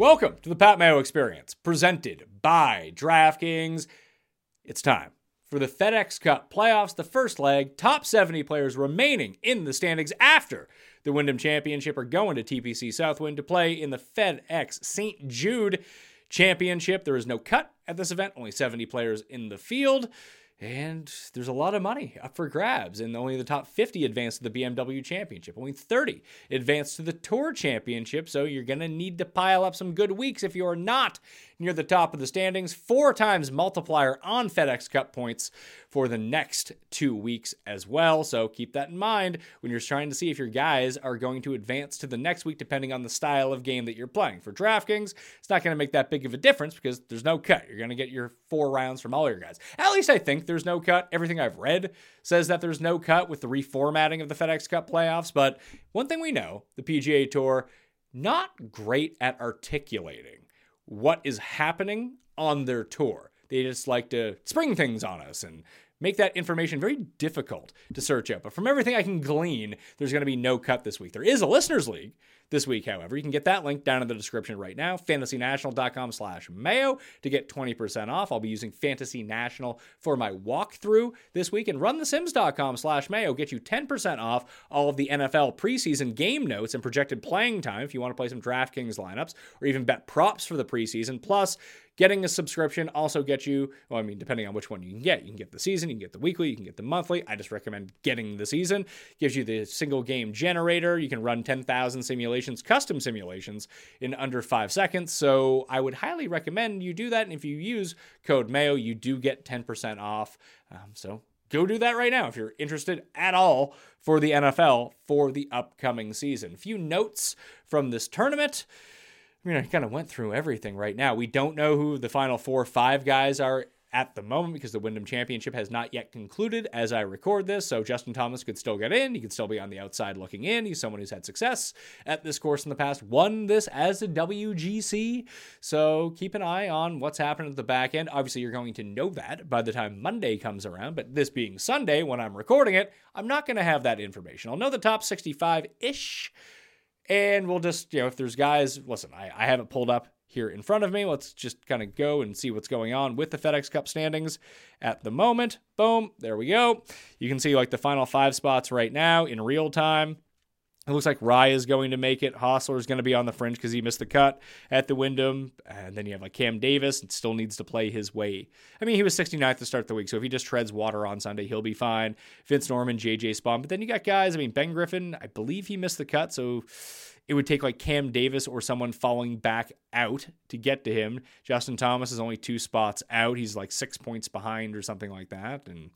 Welcome to the Pat Mayo Experience, presented by DraftKings. It's time for the FedEx Cup playoffs, the first leg. Top 70 players remaining in the standings after the Wyndham Championship are going to TPC Southwind to play in the FedEx St. Jude Championship. There is no cut at this event, only 70 players in the field. And there's a lot of money up for grabs, and only the top 50 advance to the BMW Championship. Only 30 advance to the Tour Championship, so you're going to need to pile up some good weeks if you're not near the top of the standings. Four times multiplier on FedEx Cup points for the next two weeks as well. So keep that in mind when you're trying to see if your guys are going to advance to the next week, depending on the style of game that you're playing. For DraftKings, it's not going to make that big of a difference because there's no cut. You're going to get your four rounds from all your guys. At least I think there's no cut. Everything I've read says that there's no cut with the reformatting of the FedEx Cup playoffs. But one thing we know the PGA Tour, not great at articulating what is happening on their tour. They just like to spring things on us and make that information very difficult to search out. But from everything I can glean, there's going to be no cut this week. There is a listeners league this week, however. You can get that link down in the description right now, fantasynational.com slash mayo to get 20% off. I'll be using Fantasy National for my walkthrough this week and runthesims.com slash mayo get you 10% off all of the NFL preseason game notes and projected playing time if you want to play some DraftKings lineups or even bet props for the preseason. Plus, Getting a subscription also gets you, well, I mean, depending on which one you can get, you can get the season, you can get the weekly, you can get the monthly. I just recommend getting the season. Gives you the single game generator. You can run 10,000 simulations, custom simulations in under five seconds. So I would highly recommend you do that. And if you use code MAYO, you do get 10% off. Um, so go do that right now if you're interested at all for the NFL for the upcoming season. A few notes from this tournament. I mean, I kind of went through everything right now. We don't know who the final four five guys are at the moment because the Wyndham Championship has not yet concluded as I record this. So Justin Thomas could still get in. He could still be on the outside looking in. He's someone who's had success at this course in the past, won this as a WGC. So keep an eye on what's happening at the back end. Obviously, you're going to know that by the time Monday comes around. But this being Sunday, when I'm recording it, I'm not going to have that information. I'll know the top 65 ish and we'll just, you know, if there's guys, listen, I, I have it pulled up here in front of me. Let's just kind of go and see what's going on with the FedEx Cup standings at the moment. Boom, there we go. You can see like the final five spots right now in real time. It looks like Rai is going to make it. Hossler is going to be on the fringe because he missed the cut at the Wyndham. And then you have like Cam Davis and still needs to play his way. I mean, he was 69th to start the week. So if he just treads water on Sunday, he'll be fine. Vince Norrman, JJ Spaun. But then you got guys, I mean, Ben Griffin, I believe he missed the cut. So it would take like Cam Davis or someone falling back out to get to him. Justin Thomas is only two spots out. He's like six points behind or something like that. And,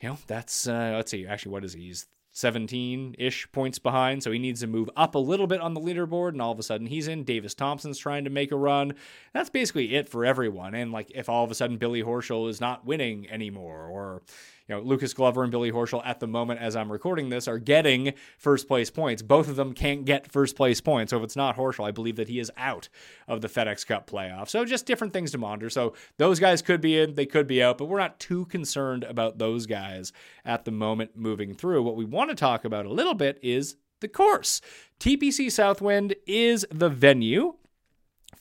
you know, that's, uh, let's see, actually, what is he? He's 17 ish points behind. So he needs to move up a little bit on the leaderboard. And all of a sudden he's in. Davis Thompson's trying to make a run. That's basically it for everyone. And like if all of a sudden Billy Horschel is not winning anymore or, you know, Lucas Glover and Billy Horschel at the moment as I'm recording this are getting first place points. Both of them can't get first place points. So if it's not Horschel, I believe that he is out of the FedEx Cup playoff. So just different things to monitor. So those guys could be in, they could be out, but we're not too concerned about those guys at the moment moving through. What we want to talk about a little bit is the course. TPC Southwind is the venue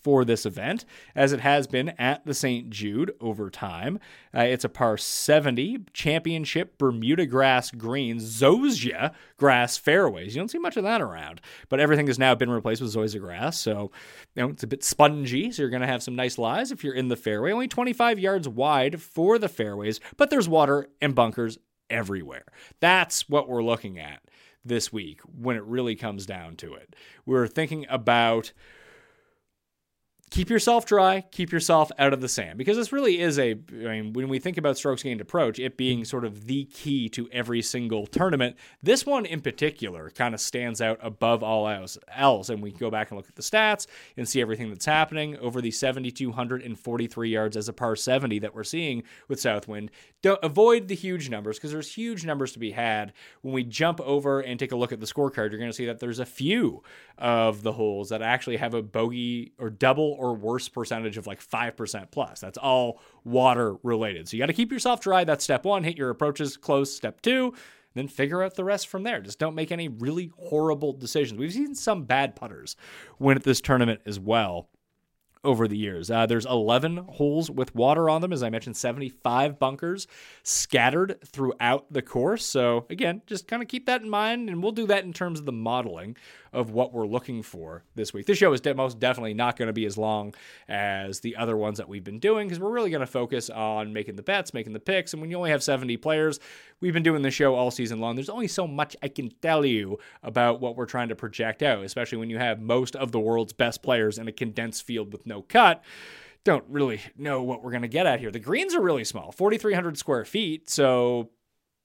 for this event, as it has been at the St. Jude over time. Uh, it's a par 70 championship Bermuda grass greens, Zoysia grass fairways. You don't see much of that around, but everything has now been replaced with Zoysia grass, so you know it's a bit spongy. So you're going to have some nice lies if you're in the fairway. Only 25 yards wide for the fairways, but there's water and bunkers everywhere. That's what we're looking at this week when it really comes down to it. We're thinking about keep yourself dry, keep yourself out of the sand because this really is a I mean when we think about strokes gained approach, it being mm-hmm. sort of the key to every single tournament, this one in particular kind of stands out above all else, else and we can go back and look at the stats and see everything that's happening over the 7243 yards as a par 70 that we're seeing with Southwind. Don't avoid the huge numbers because there's huge numbers to be had. When we jump over and take a look at the scorecard, you're going to see that there's a few of the holes that actually have a bogey or double or worse percentage of like 5% plus. That's all water related. So you got to keep yourself dry. That's step one. Hit your approaches close. Step two, then figure out the rest from there. Just don't make any really horrible decisions. We've seen some bad putters win at this tournament as well over the years. Uh, there's 11 holes with water on them, as I mentioned, 75 bunkers scattered throughout the course. So, again, just kind of keep that in mind, and we'll do that in terms of the modeling of what we're looking for this week. This show is de- most definitely not going to be as long as the other ones that we've been doing because we're really going to focus on making the bets, making the picks. And when you only have 70 players, we've been doing the show all season long. There's only so much I can tell you about what we're trying to project out, especially when you have most of the world's best players in a condensed field with no cut don't really know what we're going to get at here. The greens are really small, 4,300 square feet. So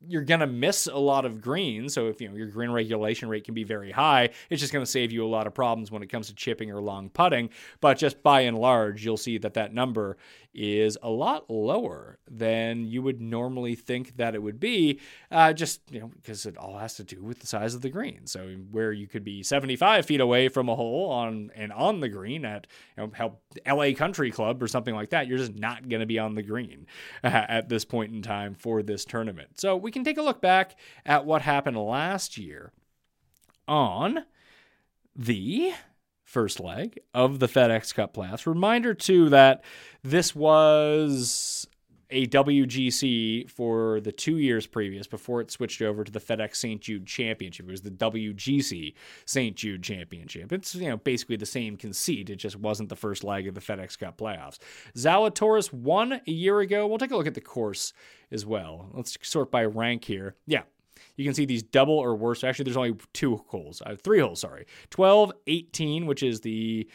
you're going to miss a lot of greens. So if you know your green regulation rate can be very high, it's just going to save you a lot of problems when it comes to chipping or long putting. But just by and large, you'll see that that number is a lot lower than you would normally think that it would be. Uh, just you know because it all has to do with the size of the green. So where you could be 75 feet away from a hole on and on the green at you know help LA Country Club or something like that, you're just not going to be on the green uh, at this point in time for this tournament. So we can take a look back at what happened last year on the first leg of the FedEx Cup playoffs. Reminder too that this was a WGC for the two years previous before it switched over to the FedEx St. Jude Championship. It was the WGC St. Jude Championship. It's you know basically the same conceit. It just wasn't the first leg of the FedEx Cup playoffs. Zalatoris won a year ago. We'll take a look at the course as well. Let's sort by rank here. Yeah, you can see these double or worse. Actually, there's only two holes, uh, three holes, sorry. 12, 18, which is the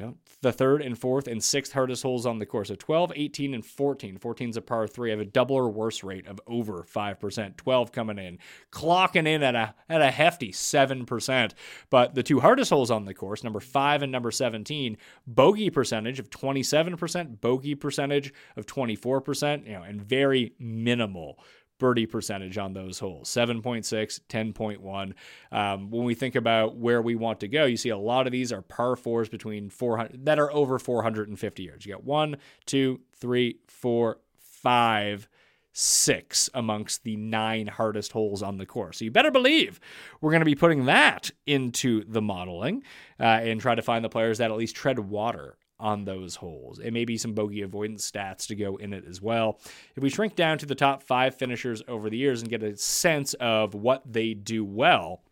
know, the third and fourth and sixth hardest holes on the course. So 12, 18, and 14. 14 is a par three. I have a double or worse rate of over 5%. 12 coming in, clocking in at a at a hefty 7%. But the two hardest holes on the course, number five and number 17, bogey percentage of 27%, bogey percentage of 24%, you know, and very minimal birdie percentage on those holes 7.6 10.1 um, when we think about where we want to go you see a lot of these are par fours between 400 that are over 450 yards you got one two three four five six amongst the nine hardest holes on the course. So you better believe we're going to be putting that into the modeling uh, and try to find the players that at least tread water on those holes. And maybe some bogey avoidance stats to go in it as well. If we shrink down to the top five finishers over the years and get a sense of what they do well,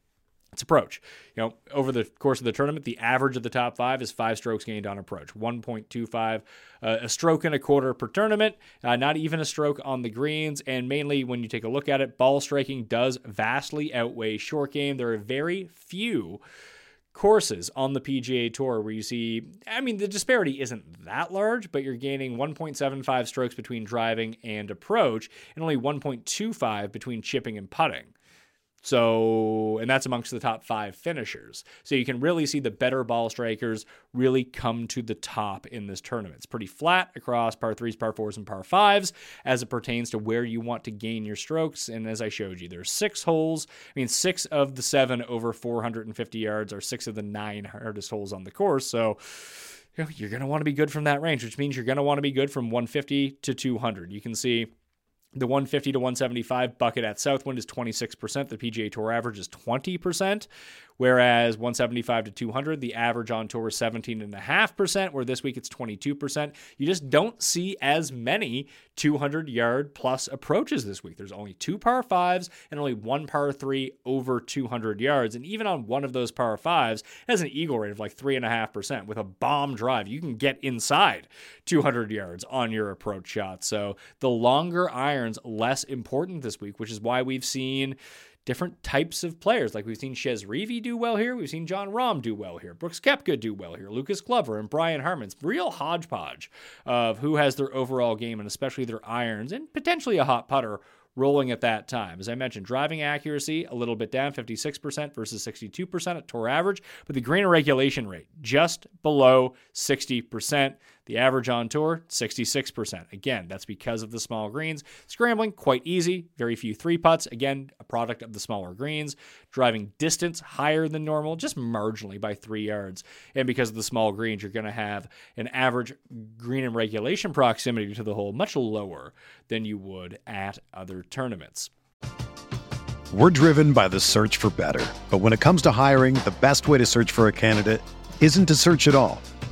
it's approach. You know, over the course of the tournament, the average of the top five is five strokes gained on approach, 1.25, uh, a stroke and a quarter per tournament, uh, not even a stroke on the greens. And mainly, when you take a look at it, ball striking does vastly outweigh short game. There are very few courses on the PGA Tour where you see, I mean, the disparity isn't that large, but you're gaining 1.75 strokes between driving and approach and only 1.25 between chipping and putting. So, and that's amongst the top five finishers. So you can really see the better ball strikers really come to the top in this tournament. It's pretty flat across par threes, par fours, and par fives as it pertains to where you want to gain your strokes. And as I showed you, there's six holes. I mean, six of the seven over 450 yards are six of the nine hardest holes on the course. So, you know, you're going to want to be good from that range, which means you're going to want to be good from 150 to 200. You can see the 150 to 175 bucket at Southwind is 26%. The PGA Tour average is 20%, whereas 175 to 200, the average on tour is 17.5%, where this week it's 22%. You just don't see as many 200 yard plus approaches this week. There's only two par fives and only one par three over 200 yards. And even on one of those par fives, it has an eagle rate of like 3.5%. With a bomb drive, you can get inside 200 yards on your approach shot. So the longer irons, less important this week, which is why we've seen different types of players. Like we've seen Chez Reavie do well here. We've seen Jon Rahm do well here. Brooks Koepka do well here. Lucas Glover and Brian Harman. It's real hodgepodge of who has their overall game and especially their irons and potentially a hot putter rolling at that time. As I mentioned, driving accuracy a little bit down, 56% versus 62% at tour average, but the green regulation rate just below 60%. The average on tour, 66%. Again, that's because of the small greens. Scrambling, quite easy. Very few three putts. Again, a product of the smaller greens. Driving distance higher than normal, just marginally by three yards. And because of the small greens, you're going to have an average green and regulation proximity to the hole much lower than you would at other tournaments. We're driven by the search for better. But when it comes to hiring, the best way to search for a candidate isn't to search at all.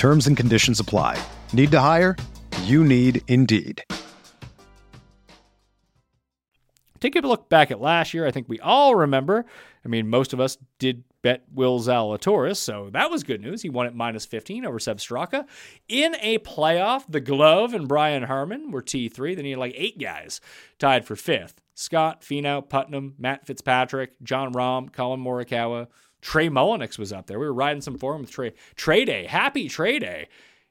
Terms and conditions apply. Need to hire? You need Indeed. Take a look back at last year. I think we all remember. I mean, most of us did bet Will Zalatoris, so that was good news. He won at minus 15 over Sepp Straka. In a playoff, the Glove and Brian Harman were T3. Then you had like eight guys tied for fifth. Scott, Finau, Putnam, Matt Fitzpatrick, Jon Rahm, Collin Morikawa, Trey Mullinax was up there. We were riding some form with Trey. Trey Day, happy Trey Day.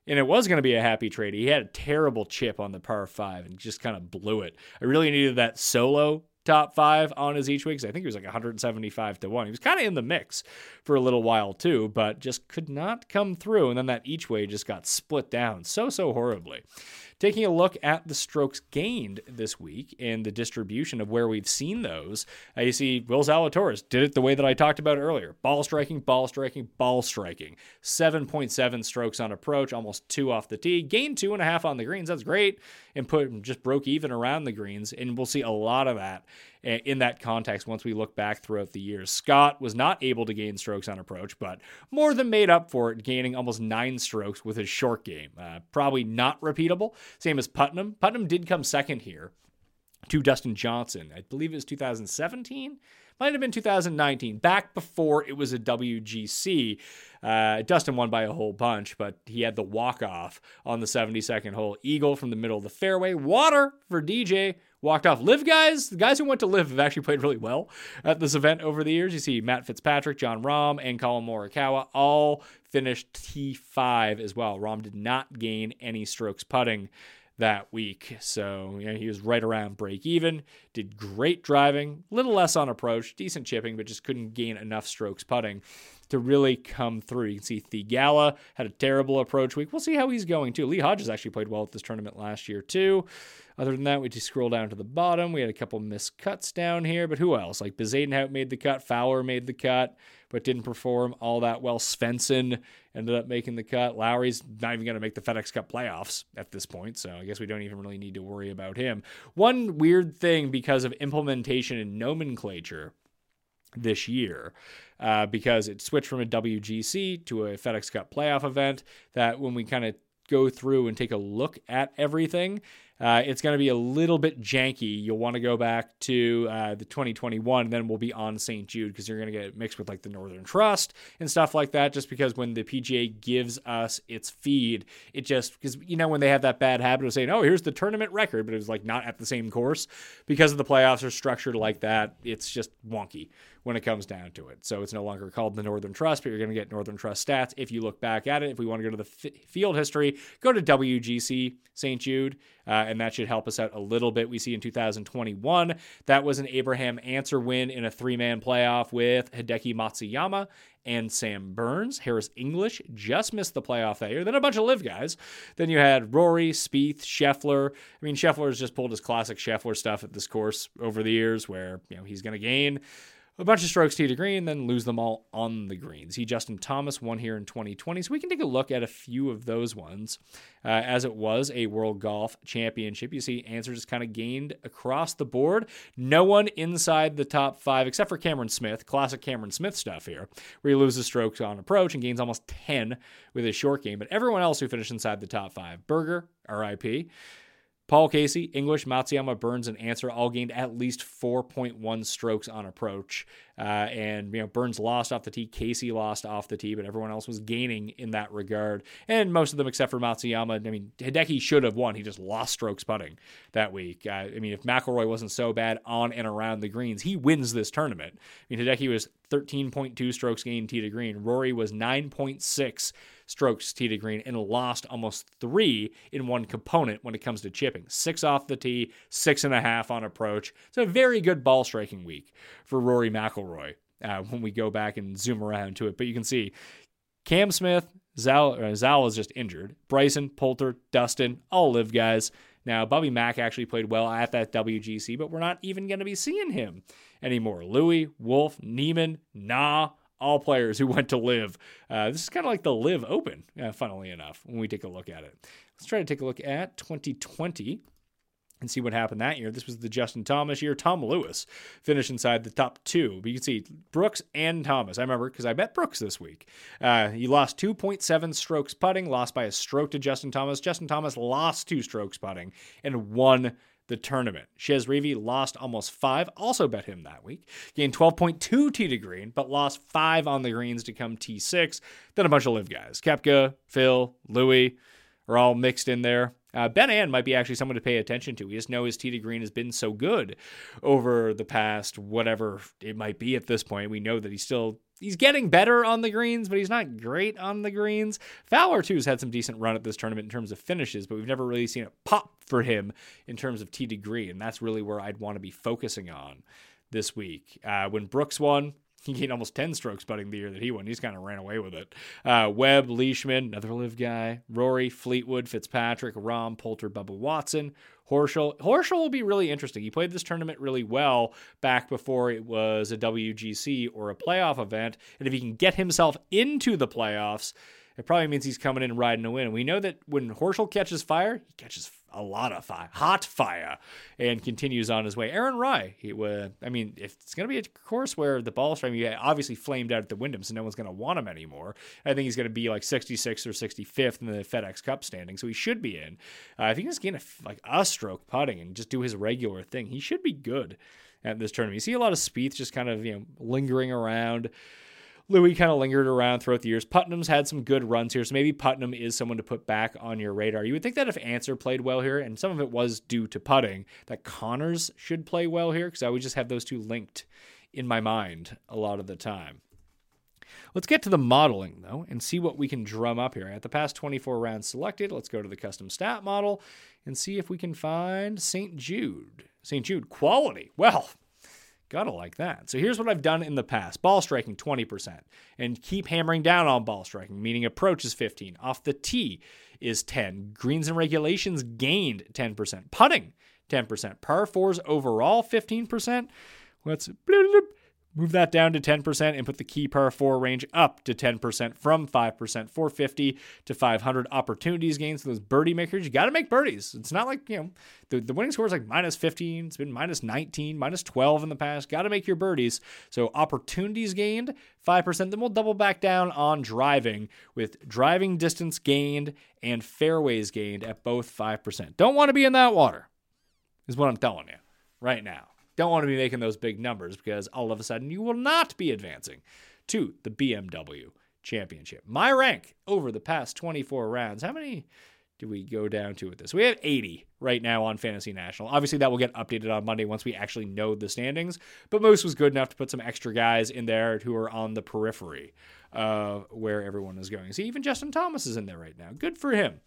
And it was going to be a happy trade. He had a terrible chip on the par five and just kind of blew it. I really needed that solo top five on his each week. I think he was like 175 to one. He was kind of in the mix for a little while too, but just could not come through. And then that each way just got split down so, so horribly. Taking a look at the strokes gained this week and the distribution of where we've seen those, uh, you see Will Zalatoris did it the way that I talked about earlier ball striking, ball striking, ball striking. 7.7 strokes on approach, almost two off the tee. Gained two and a half on the greens. That's great. And put just broke even around the greens. And we'll see a lot of that in that context once we look back throughout the years. Scott was not able to gain strokes on approach, but more than made up for it, gaining almost nine strokes with his short game. Uh, probably not repeatable. Same as Putnam. Putnam did come second here to Dustin Johnson. I believe it was 2017 might have been 2019, back before it was a WGC. Uh, Dustin won by a whole bunch, but he had the walk off on the 72nd hole. Eagle from the middle of the fairway. Water for DJ. Walked off. LIV guys, the guys who went to LIV have actually played really well at this event over the years. You see Matt Fitzpatrick, Jon Rahm, and Collin Morikawa all finished T5 as well. Rahm did not gain any strokes putting that week. So you know, he was right around break even, did great driving, little less on approach, decent chipping, but just couldn't gain enough strokes putting. To really come through. You can see Theegala had a terrible approach week. We'll see how he's going too. Lee Hodges actually played well at this tournament last year too. Other than that, we just scroll down to the bottom. We had a couple missed cuts down here, but who else? Like Bezuidenhout made the cut, Fowler made the cut, but didn't perform all that well. Svensson ended up making the cut. Lowry's not even going to make the FedEx Cup playoffs at this point, so I guess we don't even really need to worry about him. One weird thing because of implementation and nomenclature this year uh, because it switched from a WGC to a FedEx Cup playoff event. That when we kind of go through and take a look at everything, uh, it's going to be a little bit janky. You'll want to go back to uh, the 2021, and then we'll be on St. Jude because you're going to get mixed with like the Northern Trust and stuff like that. Just because when the PGA gives us its feed, it just because you know when they have that bad habit of saying, "Oh, here's the tournament record," but it was like not at the same course because of the playoffs are structured like that. It's just wonky when it comes down to it. So it's no longer called the Northern Trust, but you're going to get Northern Trust stats if you look back at it. If we want to go to the f- field history, go to WGC St. Jude, Uh, and that should help us out a little bit. We see in 2021 that was an Abraham Ancer win in a three man playoff with Hideki Matsuyama and Sam Burns. Harris English just missed the playoff that year. Then a bunch of LIV guys. Then you had Rory, Spieth, Scheffler. I mean, Scheffler has just pulled his classic Scheffler stuff at this course over the years where, you know, he's going to gain a bunch of strokes to green, then lose them all on the greens. See, Justin Thomas won here in 2020, so we can take a look at a few of those ones. Uh, as it was a World Golf Championship, you see Ancer's just kind of gained across the board. No one inside the top five, except for Cameron Smith, classic Cameron Smith stuff here, where he loses strokes on approach and gains almost 10 with his short game. But everyone else who finished inside the top five, Berger, RIP, Paul Casey, English, Matsuyama, Burns, and Ancer all gained at least 4.1 strokes on approach. Uh, and you know Burns lost off the tee, Casey lost off the tee, but everyone else was gaining in that regard. And most of them, except for Matsuyama, I mean Hideki should have won. He just lost strokes putting that week. Uh, I mean, if McIlroy wasn't so bad on and around the greens, he wins this tournament. I mean, Hideki was 13.2 strokes gained tee to green. Rory was 9.6 strokes tee to green and lost almost three in one component when it comes to chipping. Six off the tee, six and a half on approach. It's a very good ball striking week for Rory McIlroy uh, when we go back and zoom around to it. But you can see Cam Smith, Zal, uh, Zal is just injured. Bryson, Poulter, Dustin, all LIV guys. Now, Bobby Mack actually played well at that WGC, but we're not even going to be seeing him anymore. Louis, Wolff, Niemann, Na, all players who went to LIV. Uh, this is kind of like the LIV open, uh, funnily enough, when we take a look at it. Let's try to take a look at 2020 and see what happened that year. This was the Justin Thomas year. Tom Lewis finished inside the top two. But you can see Brooks and Thomas. I remember because I bet Brooks this week. Uh, he lost 2.7 strokes putting, lost by a stroke to Justin Thomas. Justin Thomas lost two strokes putting and won the tournament. Chez Reavie lost almost five, also bet him that week. Gained 12.2 T to green, but lost five on the greens to come T6. Then a bunch of LIV guys. Koepka, Phil, Louis are all mixed in there. Uh, ben An might be actually someone to pay attention to. We just know his T to green has been so good over the past whatever it might be at this point. We know that he's still he's getting better on the greens, but he's not great on the greens. Fowler too has had some decent run at this tournament in terms of finishes, but we've never really seen it pop for him in terms of tee to green, and that's really where I'd want to be focusing on this week. Uh, when Brooks won, he gained almost 10 strokes putting the year that he won. He's kind of ran away with it. Uh, Webb, Leishman, another LIV guy, Rory, Fleetwood, Fitzpatrick, Rahm, Poulter, Bubba Watson, Horschel. Horschel will be really interesting. He played this tournament really well back before it was a WGC or a playoff event. And if he can get himself into the playoffs, it probably means he's coming in riding a win. We know that when Horschel catches fire, he catches a lot of fire, hot fire, and continues on his way. Aaron Rai, he was, I mean, if it's going to be a course where the ball strike, he obviously flamed out at the Wyndham, so no one's going to want him anymore. I think he's going to be like 66th or 65th in the FedEx Cup standing, so he should be in. Uh, if he can just gain a, like a stroke putting and just do his regular thing, he should be good at this tournament. You see a lot of Spieth just kind of you know lingering around. Louis kind of lingered around throughout the years. Putnam's had some good runs here, so maybe Putnam is someone to put back on your radar. You would think that if Ancer played well here, and some of it was due to putting, that Conners should play well here because I would just have those two linked in my mind a lot of the time. Let's get to the modeling though and see what we can drum up here. At the past 24 rounds selected, let's go to the custom stat model and see if we can find St. Jude. St. Jude quality. Well, Gotta like that. So here's what I've done in the past. Ball striking 20%, and keep hammering down on ball striking, meaning approach is 15, off the tee is 10, greens and regulations gained 10%, putting 10%, par fours overall 15%. Let's Move that down to 10% and put the key par 4 range up to 10% from 5%, 450 to 500 opportunities gains. So those birdie makers, you got to make birdies. It's not like, you know, the, the winning score is like minus 15. It's been minus 19, minus 12 in the past. Got to make your birdies. So opportunities gained, 5%. Then we'll double back down on driving with driving distance gained and fairways gained at both 5%. Don't want to be in that water, is what I'm telling you right now. Don't want to be making those big numbers because all of a sudden you will not be advancing to the BMW Championship. My rank over the past 24 rounds, how many do we go down to with this? We have 80 right now on Fantasy National. Obviously, that will get updated on Monday once we actually know the standings. But Moose was good enough to put some extra guys in there who are on the periphery of where everyone is going. See, even Justin Thomas is in there right now. Good for him.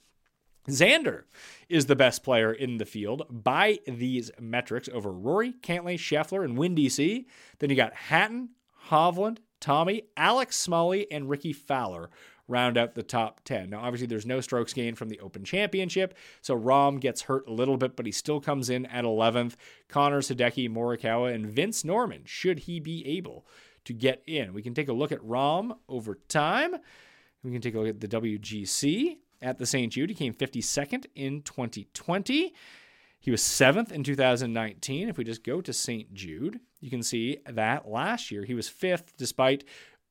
Xander is the best player in the field by these metrics over Rory, Cantlay, Scheffler, and Windy C. Then you got Hatton, Hovland, Tommy, Alex Smalley, and Rickie Fowler round out the top 10. Now, obviously, there's no strokes gained from the Open Championship, so Rahm gets hurt a little bit, but he still comes in at 11th. Connor, Hideki, Morikawa, and Vince Norrman, should he be able to get in. We can take a look at Rahm over time. We can take a look at the WGC at the St. Jude. He came 52nd in 2020. He was seventh in 2019. If we just go to St. Jude, you can see that last year he was fifth despite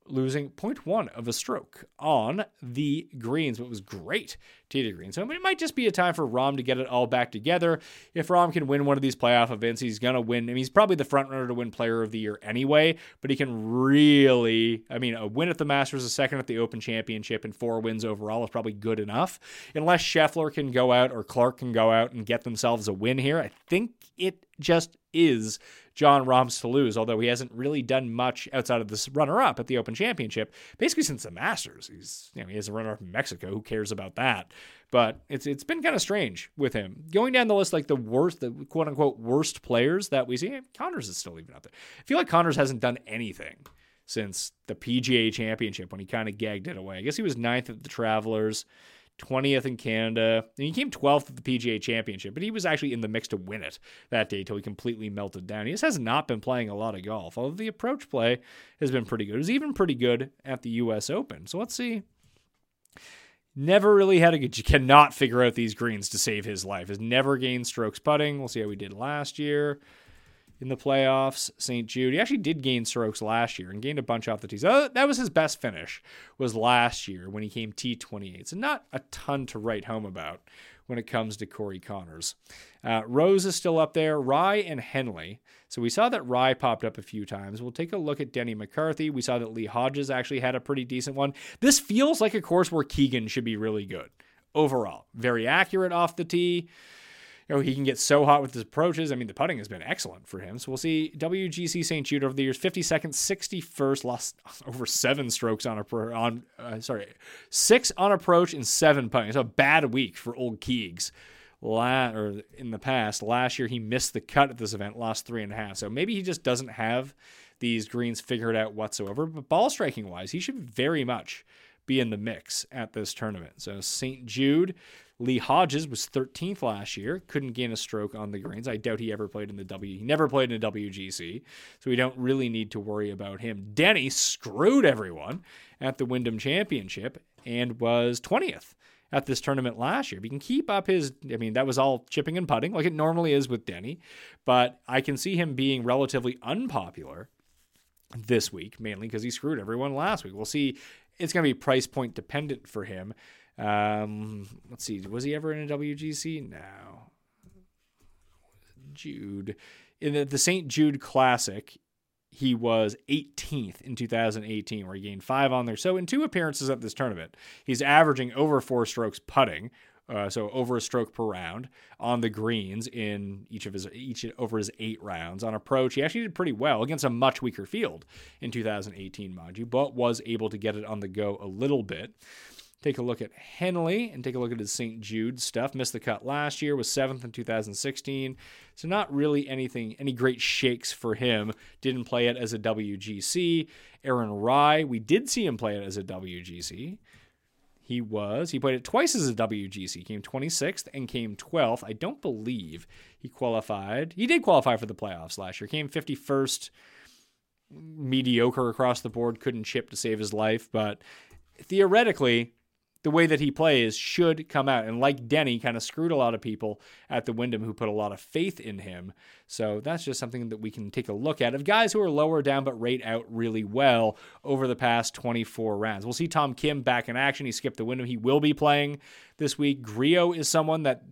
losing 0.1 of a stroke on the greens, but was great tee to green. So it might just be a time for Rahm to get it all back together. If Rahm can win one of these playoff events, he's going to win. I mean, he's probably the front runner to win player of the year anyway, but he can really, I mean, a win at the Masters, a second at the Open Championship, and four wins overall is probably good enough. Unless Scheffler can go out or Clark can go out and get themselves a win here, I think it just is Jon Rahm's to lose, although he hasn't really done much outside of this runner up at the Open Championship, basically since the Masters. He's, you know, he has a runner up in Mexico. Who cares about that? But it's it's been kind of strange with him. Going down the list, like the worst, the quote unquote worst players that we see, eh, Conners is still even out there. I feel like Conners hasn't done anything since the PGA Championship when he kind of gagged it away. I guess he was ninth at the Travelers. 20th in Canada. And he came 12th at the PGA Championship, but he was actually in the mix to win it that day till he completely melted down. He just has not been playing a lot of golf, although the approach play has been pretty good. It was even pretty good at the U.S. Open. So let's see. Never really had a good, you cannot figure out these greens to save his life. Has never gained strokes putting. We'll see how he did last year in the playoffs. St. Jude, he actually did gain strokes last year and gained a bunch off the tees. Oh, that was his best finish was last year when he came T28. So not a ton to write home about when it comes to Corey Conners. Uh, Rose is still up there. Rai and Henley. So we saw that Rai popped up a few times. We'll take a look at Denny McCarthy. We saw that Lee Hodges actually had a pretty decent one. This feels like a course where Keegan should be really good overall. Very accurate off the tee you know, he can get so hot with his approaches. I mean, the putting has been excellent for him. So we'll see WGC St. Jude over the years 52nd, 61st, lost over seven strokes on a on uh, sorry, six on approach and seven putting. It's a bad week for old Keegs. La- or in the past, last year he missed the cut at this event, lost three and a half. So maybe he just doesn't have these greens figured out whatsoever. But ball striking wise, he should very much be in the mix at this tournament. So St. Jude, Lee Hodges was 13th last year, couldn't gain a stroke on the greens. I doubt he ever played in the W. He never played in a WGC, so we don't really need to worry about him. Denny screwed everyone at the Wyndham Championship and was 20th at this tournament last year. If he can keep up his, I mean, that was all chipping and putting like it normally is with Denny, but I can see him being relatively unpopular this week, mainly because he screwed everyone last week. We'll see. It's going to be price point dependent for him. Um, let's see. Was he ever in a WGC? No. Jude. In the, the St. Jude Classic, he was 18th in 2018, where he gained five on there. So in two appearances at this tournament, he's averaging over four strokes putting, uh, so over a stroke per round on the greens in each of his each over his eight rounds. On approach, he actually did pretty well against a much weaker field in 2018, mind you, but was able to get it on the go a little bit. Take a look at Henley and take a look at his St. Jude stuff. Missed the cut last year, was seventh in 2016. So, not really anything, any great shakes for him. Didn't play it as a WGC. Aaron Rai, we did see him play it as a WGC. He was, he played it twice as a WGC, came 26th and came 12th. I don't believe he qualified. He did qualify for the playoffs last year, came 51st mediocre across the board, couldn't chip to save his life, but theoretically, the way that he plays should come out. And like Denny, kind of screwed a lot of people at the Wyndham who put a lot of faith in him. So that's just something that we can take a look at of guys who are lower down but rate out really well over the past 24 rounds. We'll see Tom Kim back in action. He skipped the Wyndham. He will be playing this week. Grillo is someone that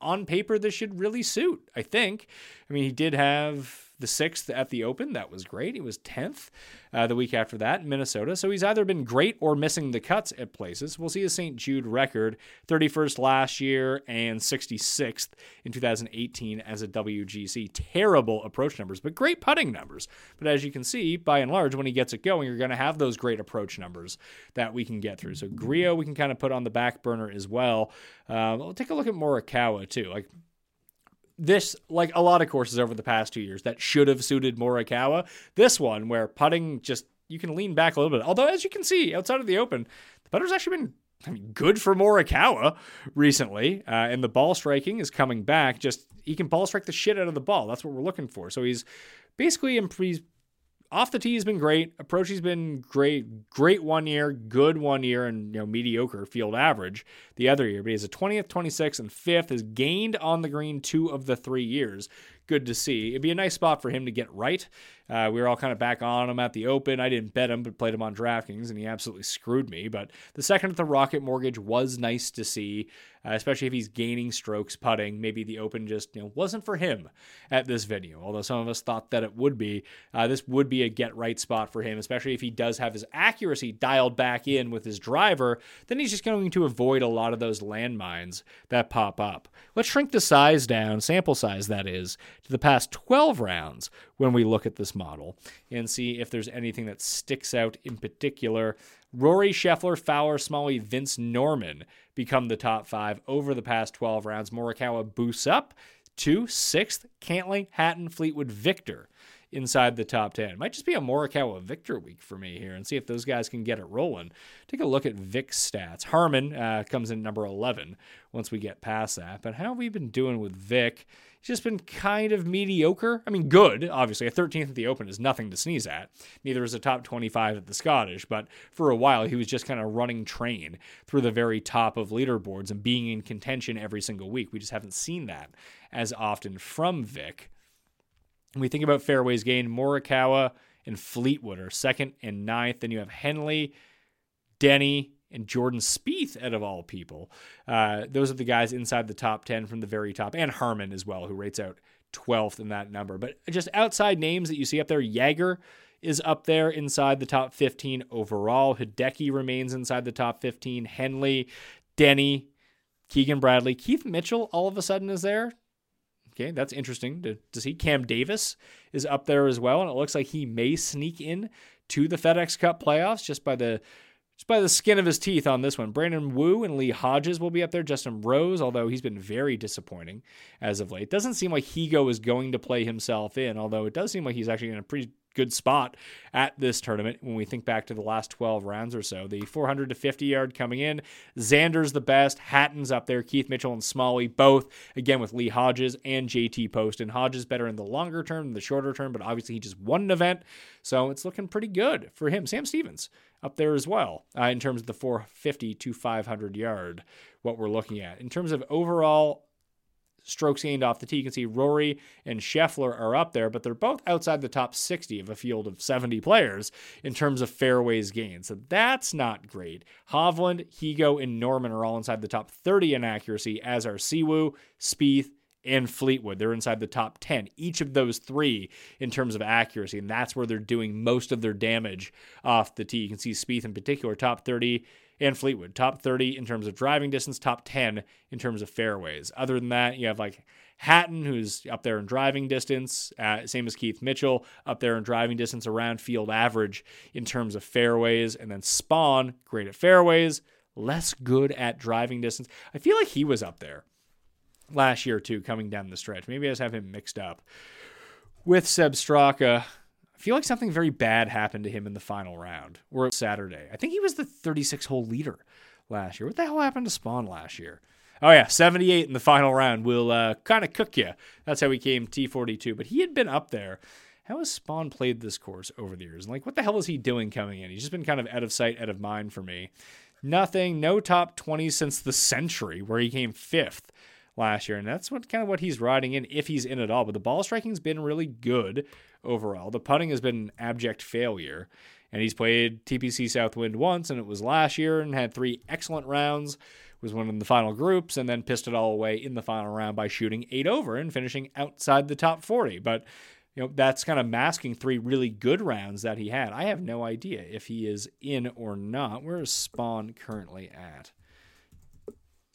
on paper this should really suit, I think. I mean, he did have the sixth at the Open. That was great. He was 10th uh, the week after that in Minnesota. So he's either been great or missing the cuts at places. We'll see his St. Jude record 31st last year and 66th in 2018 as a WGC. Terrible approach numbers, but great putting numbers. But as you can see, by and large, when he gets it going, you're going to have those great approach numbers that we can get through. So Grillo, we can kind of put on the back burner as well. Uh, we'll take a look at Morikawa too. Like this, like a lot of courses over the past two years, that should have suited Morikawa. This one, where putting just you can lean back a little bit. Although, as you can see outside of the Open, the putter's actually been I mean, good for Morikawa recently, uh, and the ball striking is coming back. Just he can ball strike the shit out of the ball. That's what we're looking for. So he's basically he's off the tee has been great. Approach has been great. Great one year, good one year, and you know mediocre field average the other year. But he's a 20th, 26th, and 5th. Has gained on the green two of the three years good to see. It'd be a nice spot for him to get right. Uh, we were all kind of back on him at the Open. I didn't bet him, but played him on DraftKings, and he absolutely screwed me. But the second at the Rocket Mortgage was nice to see, uh, especially if he's gaining strokes putting. Maybe the Open just you know wasn't for him at this venue. Although some of us thought that it would be. Uh, this would be a get right spot for him, especially if he does have his accuracy dialed back in with his driver. Then he's just going to avoid a lot of those landmines that pop up. Let's shrink the size down, sample size that is, to the past 12 rounds when we look at this model and see if there's anything that sticks out in particular. Rory Scheffler, Fowler, Smalley, Vince Norrman become the top five over the past 12 rounds. Morikawa boosts up to sixth. Cantlay, Hatton, Fleetwood, Victor inside the top 10. It might just be a Morikawa Victor week for me here and see if those guys can get it rolling. Take a look at Vic's stats. Harman uh, comes in number 11 once we get past that. But how have we been doing with Vic? Just been kind of mediocre. I mean, good, obviously. A 13th at the Open is nothing to sneeze at. Neither is a top 25 at the Scottish, but for a while he was just kind of running train through the very top of leaderboards and being in contention every single week. We just haven't seen that as often from Vic. When we think about fairways gained, Morikawa and Fleetwood are second and ninth. Then you have Henley, Denny, and Jordan Spieth, out of all people. Uh, those are the guys inside the top 10 from the very top, and Harman as well, who rates out 12th in that number. But just outside names that you see up there, Jaeger is up there inside the top 15 overall. Hideki remains inside the top 15. Henley, Denny, Keegan Bradley, Keith Mitchell all of a sudden is there. Okay, that's interesting to, to see. Cam Davis is up there as well, and it looks like he may sneak in to the FedEx Cup playoffs just by the just by the skin of his teeth on this one. Brandon Wu and Lee Hodges will be up there. Justin Rose, although he's been very disappointing as of late. Doesn't seem like Higo is going to play himself in, although it does seem like he's actually in a pretty good spot at this tournament when we think back to the last 12 rounds or so. The 400 to 50 yard coming in. Xander's the best. Hatton's up there. Keith Mitchell and Smalley both, again, with Lee Hodges and JT Poston. Hodges better in the longer term than the shorter term, but obviously he just won an event. So it's looking pretty good for him. Sam Stevens up there as well uh, in terms of the 450 to 500 yard, what we're looking at. In terms of overall strokes gained off the tee. You can see Rory and Scheffler are up there, but they're both outside the top 60 of a field of 70 players in terms of fairways gained. So that's not great. Hovland, Higo, and Norrman are all inside the top 30 in accuracy, as are Siwoo, Spieth, and Fleetwood. They're inside the top 10, each of those three in terms of accuracy. And that's where they're doing most of their damage off the tee. You can see Spieth in particular, top 30 and Fleetwood, top 30 in terms of driving distance, top 10 in terms of fairways. Other than that, you have like Hatton, who's up there in driving distance, uh, same as Keith Mitchell, up there in driving distance around field average in terms of fairways. And then Spaun, great at fairways, less good at driving distance. I feel like he was up there last year too, coming down the stretch. Maybe I just have him mixed up with Sepp Straka. I feel like something very bad happened to him in the final round or Saturday. I think he was the 36 hole leader last year. What the hell happened to Spaun last year? Oh yeah, 78 in the final round will uh, kind of cook you. That's how he came T42. But he had been up there. How has Spaun played this course over the years? And like, what the hell is he doing coming in? He's just been kind of out of sight, out of mind for me. Nothing, no top 20 since the Sentry, where he came fifth last year, and that's what kind of what he's riding in if he's in at all. But the ball striking's been really good overall. The putting has been an abject failure, and he's played TPC Southwind once, and it was last year, and had three excellent rounds. Was one in the final groups, and then pissed it all away in the final round by shooting eight over and finishing outside the top 40. But you know that's kind of masking three really good rounds that he had. I have no idea if he is in or not. Where is Spaun currently at?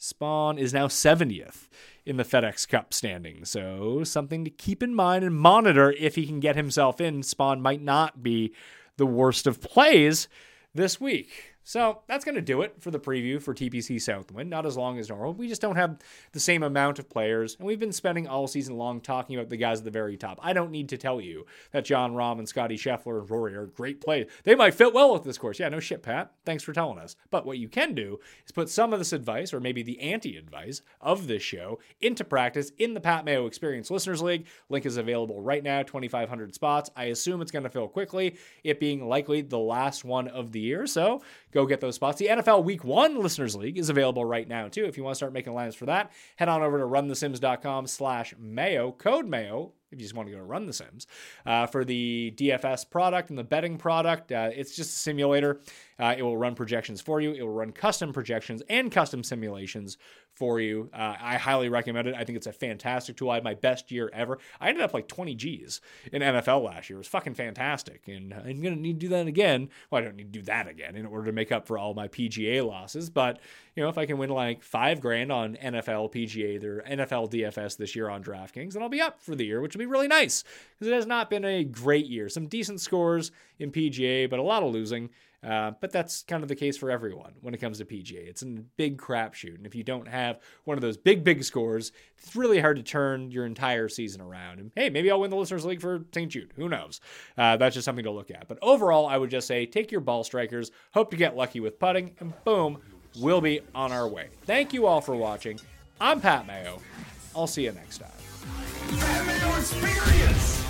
Spaun is now 70th in the FedEx Cup standing. So, something to keep in mind and monitor if he can get himself in. Spaun might not be the worst of plays this week. So that's going to do it for the preview for TPC Southwind. Not as long as normal. We just don't have the same amount of players, and we've been spending all season long talking about the guys at the very top. I don't need to tell you that Jon Rahm and Scottie Scheffler and Rory are great players. They might fit well with this course. Yeah, no shit, Pat. Thanks for telling us. But what you can do is put some of this advice, or maybe the anti-advice of this show, into practice in the Pat Mayo Experience Listeners League. Link is available right now, 2,500 spots. I assume it's going to fill quickly, it being likely the last one of the year. So go get those spots. The NFL Week 1 Listeners League is available right now, too. If you want to start making lines for that, head on over to runthesims.com slash mayo, code mayo, if you just want to go run the sims uh, for the dfs product and the betting product uh, it's just a simulator. Uh, it will run projections for you. It will run custom projections and custom simulations for you. Uh, i highly recommend it. I think it's a fantastic tool. I had my best year ever. I ended up like 20 g's in nfl last year. It was fucking fantastic. And i'm going to need to do that again. Well i don't need to do that again in order to make up for all my pga losses. But you know if i can win like five grand on nfl pga their nfl dfs this year on draftkings then i'll be up for the year which will be really nice because it has not been a great year. Some decent scores in PGA, but a lot of losing. Uh, but that's kind of the case for everyone when it comes to PGA. It's a big crapshoot. And if you don't have one of those big, big scores, it's really hard to turn your entire season around. And hey, maybe I'll win the Listeners League for St. Jude. Who knows? Uh, that's just something to look at. But overall, I would just say take your ball strikers, hope to get lucky with putting, and boom, we'll be on our way. Thank you all for watching. I'm Pat Mayo. I'll see you next time. Experience!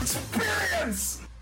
Experience!